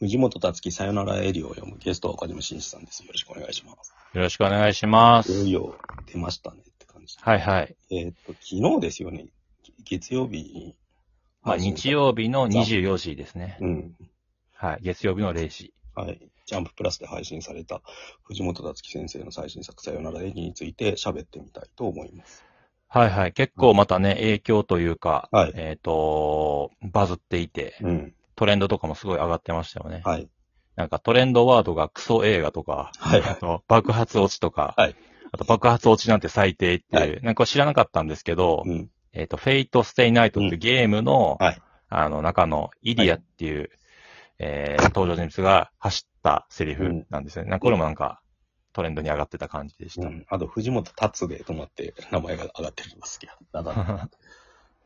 藤本達樹さよならエリを読むゲストは岡島真司さんです。よろしくお願いします。よろしくお願いしまいよす。いよ出ましたねって感じ。はいはい。えーっと、昨日ですよね。月曜日に。まあ、日曜日の24時ですね。うん。はい。月曜日の0時。はい。ジャンププラスで配信された藤本達樹先生の最新作さよならエリについて喋ってみたいと思います。はいはい。結構またね、影響というか、はいえっ、と、バズっていて、うん。トレンドとかもすごい上がってましたよね。はい。なんかトレンドワードがクソ映画とか、はいあと爆発オチとか、はいあと爆発オチなんて最低っていう、はいなんか知らなかったんですけど、うん。えっ、と、 Fate/stay night っていうゲームの、はい。あの、中のイリヤっていう、えー登場人物が発したセリフなんですよね。なんかこれもなんか、トレンドに上がってた感じでした。うん。あと、藤本タツキで止まって名前が上がってるんですけど、だだ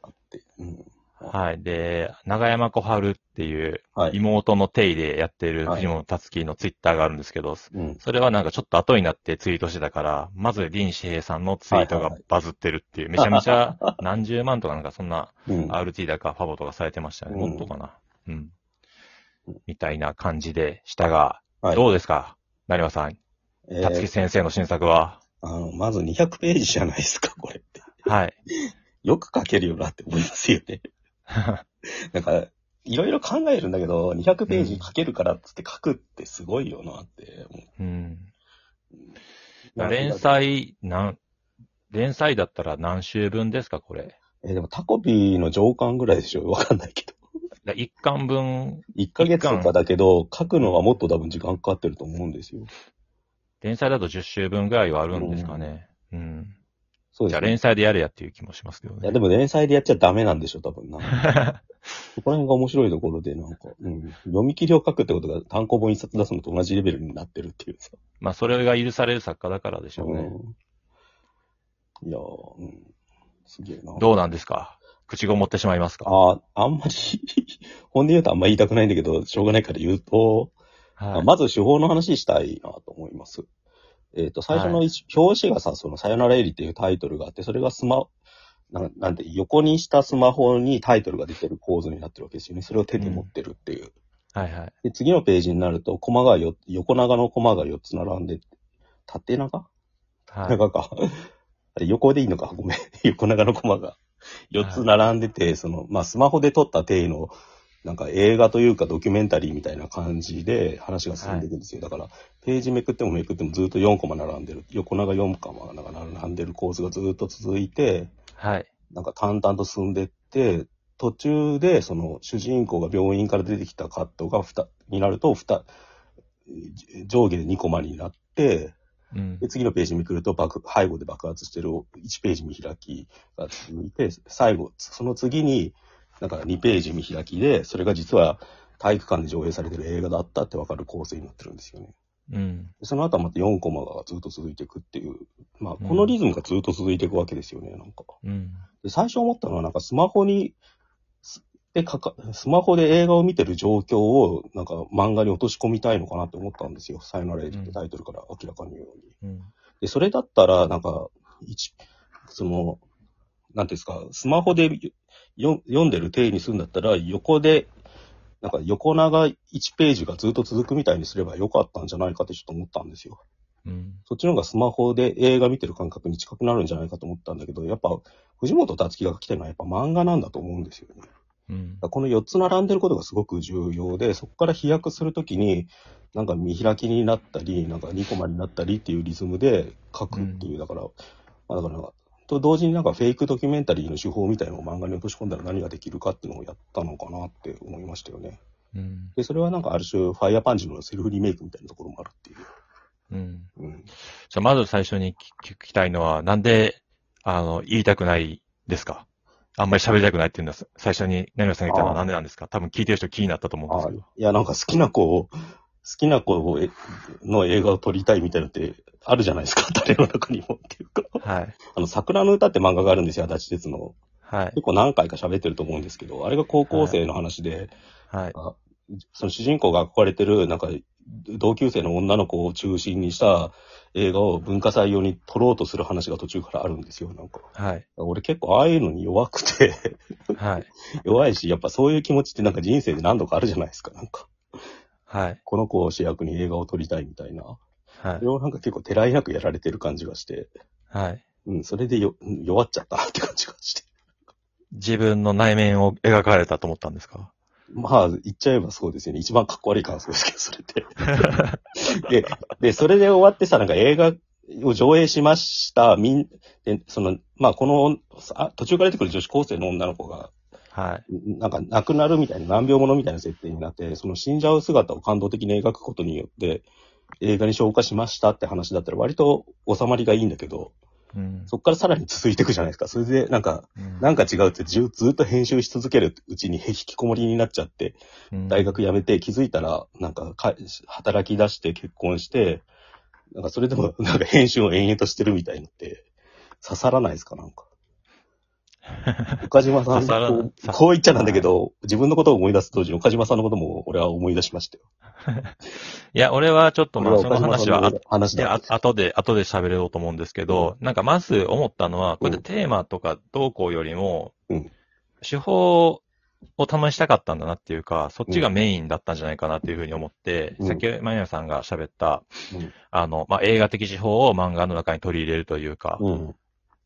あって。うん。はい。で、長山小春っていうはい。妹のテイでやってるはい藤本達樹のツイッターがあるんですけど、うん。それはなんかちょっと後になってツイートしてたから、まず林志平さんのツイートがはいはいはいバズってるっていう、めちゃめちゃ 何十万とかなんかそんなうん。RT だかファボとかされてましたね。うんもっとかな。うん。みたいな感じでしたが、はいどうですか？成馬さん、え達樹ー、先生の新作は？あの、まず200ページじゃないですか、これって。はい。よく書けるよなって思いますよね。なんか、いろいろ考えるんだけど、200ページ書けるからっつって書くってすごいよなって思うん。う。連載、なん、連載だったら何週分ですか、これ？えーでもタコピーの上巻ぐらいでしょわかんないけど。だ一巻分、1ヶ月とかだけど、書くのはもっと多分時間かかってると思うんですよ。連載だと10週分ぐらいはあるんですかね。うん。そうですね。じゃあ連載でやれやっていう気もしますけどいや、ね。でも連載でやっちゃダメなんでしょ、多分な。そこら辺が面白いところで、なんか、うん。読み切りを書くってことが単行本一冊出すのと同じレベルになってるっていうさ。まあ、それが許される作家だからでしょうね。うん。いやー、うん。すげえな。どうなんですか？口ごもってしまいますか？ああ、あんまり、本音で言うとあんま言いたくないんだけど、しょうがないから言うと、はい。まず手法の話したいなと思います。えっ、と、最初の一、表紙がさ、その、さよならエリっていうタイトルがあって、それがスマ、ななんて、横にしたスマホにタイトルが出てる構図になってるわけですよね。それを手で持ってるっていう。はいはい。で、次のページになると、コマがよ、横長のコマが4つ並んで、縦長？はい。長か。あれ、横でいいのか？ごめん。横長のコマが4つ並んでて、その、まあ、スマホで撮った体の、なんか映画というかドキュメンタリーみたいな感じで話が進んでいくんですよ。だから、ページめくってもめくってもずっと4コマ並んでる。横長4コマが並んでる構図がずっと続いて、はい。なんか淡々と進んでって、途中でその主人公が病院から出てきたカットがふた、になると、ふた、上下で2コマになって、うんで、。次のページめくると爆、背後で爆発してる1ページ見開きが続いて、最後、その次に、なんか2ページ見開きで、それが実は体育館で上映されてる映画だったってわかる構成になってるんですよね。うん。でその後はまた4コマがずっと続いていくっていう、まあ、うんこのリズムがずっと続いていくわけですよね、なんか。うん。で最初思ったのは、なんかスマホに、すでかか、スマホで映画を見てる状況を、なんか漫画に落とし込みたいのかなって思ったんですよ。さよならエリってタイトルから明らかに言うように。うん。で、それだったら、なんか、一、その、なんていうんですか、スマホでよ読んでる体にするんだったら、横で、なんか横長1ページがずっと続くみたいにすればよかったんじゃないかってちょっと思ったんですよ。うん。そっちの方がスマホで映画見てる感覚に近くなるんじゃないかと思ったんだけど、やっぱ、藤本達樹が来てるのはやっぱ漫画なんだと思うんですよね。うん。この4つ並んでることがすごく重要で、そこから飛躍するときに、なんか見開きになったり、なんか2コマになったりっていうリズムで書くっていう、だから、まあだから、と同時になんかフェイクドキュメンタリーの手法みたいなのを漫画に落とし込んだら何ができるかっていうのをやったのかなって思いましたよね。うん。で、それはなんかある種、ファイヤーパンチのセルフリメイクみたいなところもあるっていう。うん。うん。じゃあ、まず最初に聞聞きたいのは、なんで、あの、言いたくないですか？あんまり喋りたくないっていうのは、最初に成村さんが言ったのはなんでなんですか？多分聞いてる人気になったと思うんですあけど。いや、なんか好きな子を、好きな子をえの映画を撮りたいみたいなのってあるじゃないですか、誰の中にもっていうか。はい。あの、桜の歌って漫画があるんですよ、足立鉄の。はい。結構何回か喋ってると思うんですけど、あれが高校生の話で、はい。その主人公が憧れてる、なんか、同級生の女の子を中心にした映画を文化祭用に撮ろうとする話が途中からあるんですよ、なんか。はい。俺結構ああいうのに弱くて、はい。弱いし、やっぱそういう気持ちってなんか人生で何度かあるじゃないですか、なんか。はい。この子を主役に映画を撮りたいみたいな。はいそれ。をなんか結構てらいなくやられてる感じがして、はい。うん、それでよ弱っちゃったなって感じがして。自分の内面を描かれたと思ったんですか？まあ、言っちゃえばそうですよね。一番かっこ悪い感想ですけど、それって。で、で、それで終わってさ、なんか映画を上映しました。みん、で、その、まあ、この、あ途中から出てくる女子高生の女の子が、はい。なんか亡くなるみたいな、難病者みたいな設定になって、その死んじゃう姿を感動的に描くことによって、映画に消化しましたって話だったら割と収まりがいいんだけど、うん。そっからさらに続いていくじゃないですか。それで、なんか、うんなんか違うってずずっと編集し続けるうちに引きこもりになっちゃって、うん大学辞めて気づいたら、なんかか働き出して結婚して、なんかそれでもなんか編集を延々としてるみたいのって、刺さらないですかなんか。岡島さん、刺さらこう刺こう言っちゃなんだけど、自分のことを思い出す当時、岡島さんのことも俺は思い出しましたよ。いや、俺はちょっとまあ、その話はあ話で、あだ。後で、後で喋ろうと思うんですけど、なんかまず思ったのは、これでテーマとかどうこうよりも、うん。手法を試したかったんだなっていうか、そっちがメインだったんじゃないかなっていうふうに思って、うん。さっき、マヤさんが喋った、うん。あの、まあ、映画的手法を漫画の中に取り入れるというか、うん。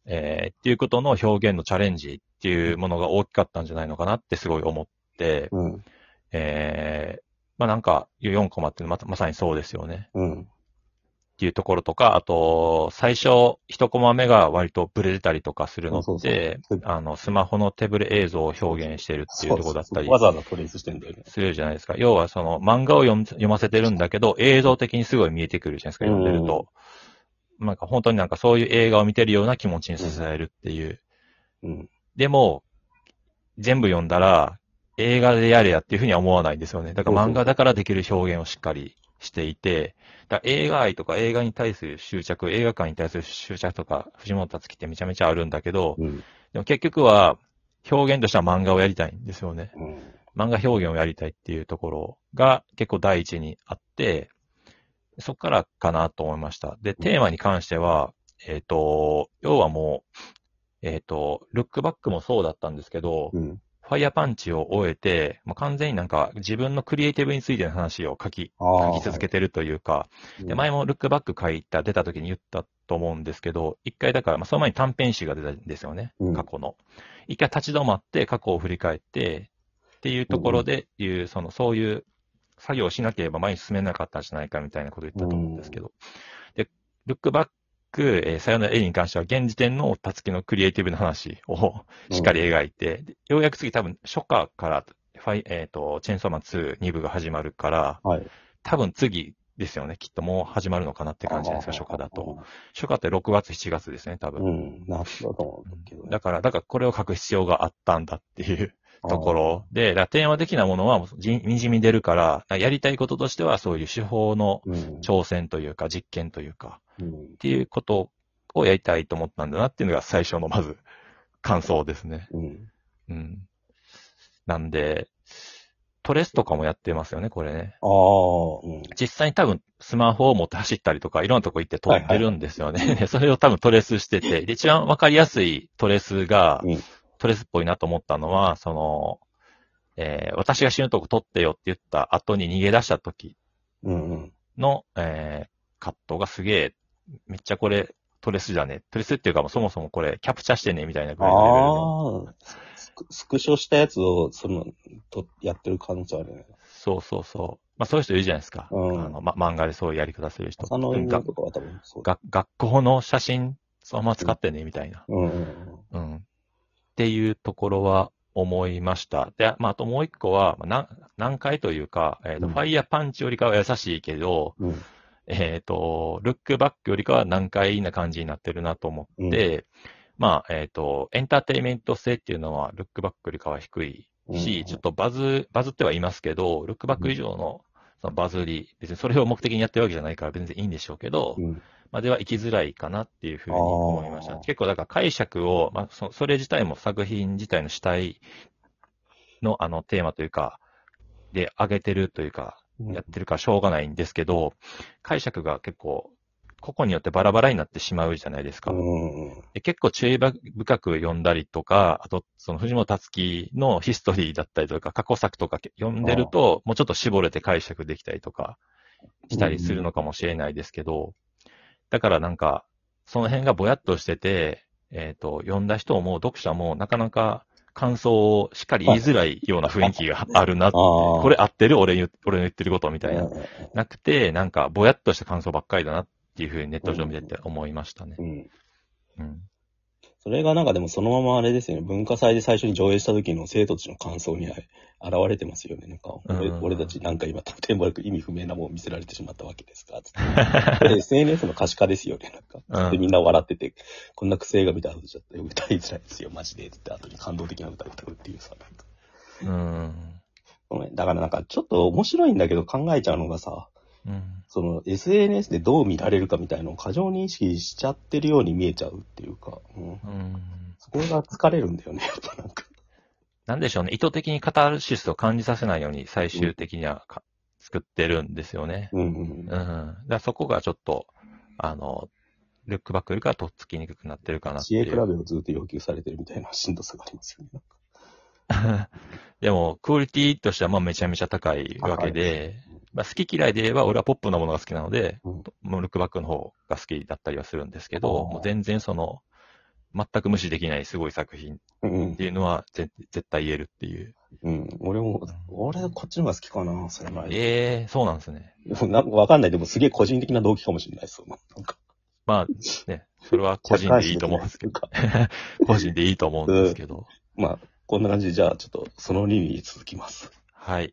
えーっていうことの表現のチャレンジっていうものが大きかったんじゃないのかなってすごい思って、うん。えーまあ、なんか、4コマってままさにそうですよね。うん。っていうところとか、あと、最初、一コマ目が割とブレてたりとかするのそうそうってそう、あの、スマホの手ブレ映像を表現してるっていうところだったりわざわざトレースしてんだよね。するじゃないですか。要は、その、漫画を読ませてるんだけど、映像的にすごい見えてくるじゃないですか、読んでると。なんか本当になんかそういう映画を見てるような気持ちにさせられるっていう。うん。でも、全部読んだら、映画でやれやっていうふうには思わないんですよね。だから漫画だからできる表現をしっかりしていて、だ映画愛とか映画に対する執着、映画館に対する執着とか、藤本達樹ってめちゃめちゃあるんだけど、うん。でも結局は表現としては漫画をやりたいんですよね。うん。漫画表現をやりたいっていうところが結構第一にあって、そっからかなと思いました。で、テーマに関しては、えっ、と、要はもう、えっ、と、ルックバックもそうだったんですけど、うん。ファイヤーパンチを終えて、もう完全になんか自分のクリエイティブについての話を書き、ああ書き続けてるというか、で、前も、もルックバック書いた、出た時に言ったと思うんですけど、一回だから、まあその前に短編集が出たんですよねうん、過去の。一回立ち止まって過去を振り返って、っていうところでいう、その、そういう作業をしなければ前に進めなかったんじゃないかみたいなことを言ったと思うんですけど、で、ルックバック、えーさよならエリに関しては、現時点のたつきのクリエイティブな話をしっかり描いて、でようやく次多分初夏から、ファイ、えっ、と、チェーンソーマン2、2部が始まるから、はい。多分次ですよね。きっともう始まるのかなって感じですか、初夏だと。。初夏って6月、7月ですね、多分。うん。夏だと思うけどね。だから、だからこれを書く必要があったんだっていうところで、だからテーマ的なものはじにじみ出るから、やりたいこととしてはそういう手法のうん。挑戦というか、実験というか、うんっていうことをやりたいと思ったんだなっていうのが最初のまず感想ですね。うん。うん。なんで、トレスとかもやってますよね、これね。ああ、うん。実際に多分スマホを持って走ったりとか、いろんなとこ行って撮ってるんですよね。で それを多分トレスしてて、で、一番わかりやすいトレスが、うんトレスっぽいなと思ったのは、その、えー私が死ぬとこ撮ってよって言った後に逃げ出した時うんうん。の、えーカットがすげえ、めっちゃこれトレスじゃねトレスっていうかもうそもそもこれキャプチャーしてねみたいなぐらいのレベルの。ああ、スクショしたやつを、その、と、やってる可能性あるね。そうそうそう。まあそういう人いるじゃないですか。うんあの、ま、漫画でそういうやり方する人。そうだ。が学校の写真、そのまま使ってねみたいな。うんうんうん。っていうところは思いました。で、まあ、あともう一個は、まあ、な難解というか、えっ、と、うんファイヤーパンチよりかは優しいけど、うん。うん。えっ、と、ルックバックよりかは難解な感じになってるなと思って、まあ、えっ、と、エンターテイメント性っていうのは、ルックバックよりかは低いし、うんちょっとバズ、バズってはいますけど、ルックバック以上のそのバズり、別にそれを目的にやってるわけじゃないから全然いいんでしょうけど、うん。までは生きづらいかなっていうふうに思いました。結構だから解釈を、まあそ、それ自体も作品自体の主体のあのテーマというか、で上げてるというか、やってるからしょうがないんですけど、解釈が結構個々によってバラバラになってしまうじゃないですか。うん。で結構注意深く読んだりとか、あと、その藤本達樹のヒストリーだったりとか、過去作とか読んでると、もうちょっと絞れて解釈できたりとかしたりするのかもしれないですけど、だからなんか、その辺がぼやっとしてて、えっ、と、読んだ人も読者もなかなか感想をしっかり言いづらいような雰囲気があるな、ああ。これ合ってる俺に俺の言ってることみたいな。うんなくて、なんかぼやっとした感想ばっかりだなっていうふうにネット上見てて思いましたね。うん。うん。それがなんかでもそのままあれですよね。文化祭で最初に上映した時の生徒たちの感想には現れてますよね。なんか、俺うん俺たちなんか今、テンポよく意味不明なもん見せられてしまったわけですかつって SNS の可視化ですよね。なんか。うんで、みんな笑ってて、こんな癖が見た後ちゃって歌いづらいですよ、マジで。つって後に感動的な歌歌うっていうさ。なんかうん。ごめんだからなんかちょっと面白いんだけど考えちゃうのがさ、うん。その SNS でどう見られるかみたいなのを過剰に意識しちゃってるように見えちゃうっていうか、うん、うん。そこが疲れるんだよね、やっぱなんか。なんでしょうね。意図的にカタルシスを感じさせないように最終的にはか、作ってるんですよね。うんうんうん。だからそこがちょっと、あの、ルックバックよりかはとっつきにくくなってるかなっていう。知恵比べをずっと要求されてるみたいなしんどさがありますよね。でも、クオリティとしてはまあめちゃめちゃ高いわけで、まあ、好き嫌いで言えば俺はポップなものが好きなので、うんもうルックバックの方が好きだったりはするんですけど、もう全然その、全く無視できないすごい作品っうんていうのはぜ絶対言えるっていう。うん。俺も、俺こっちの方が好きかな、それぐらい。ええそうなんですね。なんかわかんない。でもすげえ個人的な動機かもしれないですよ。なんか。まあね、それは個人でいいと思うんですけど、ど。個人でいいと思うんですけど。まあ、こんな感じで、じゃあちょっとその2に続きます。はい。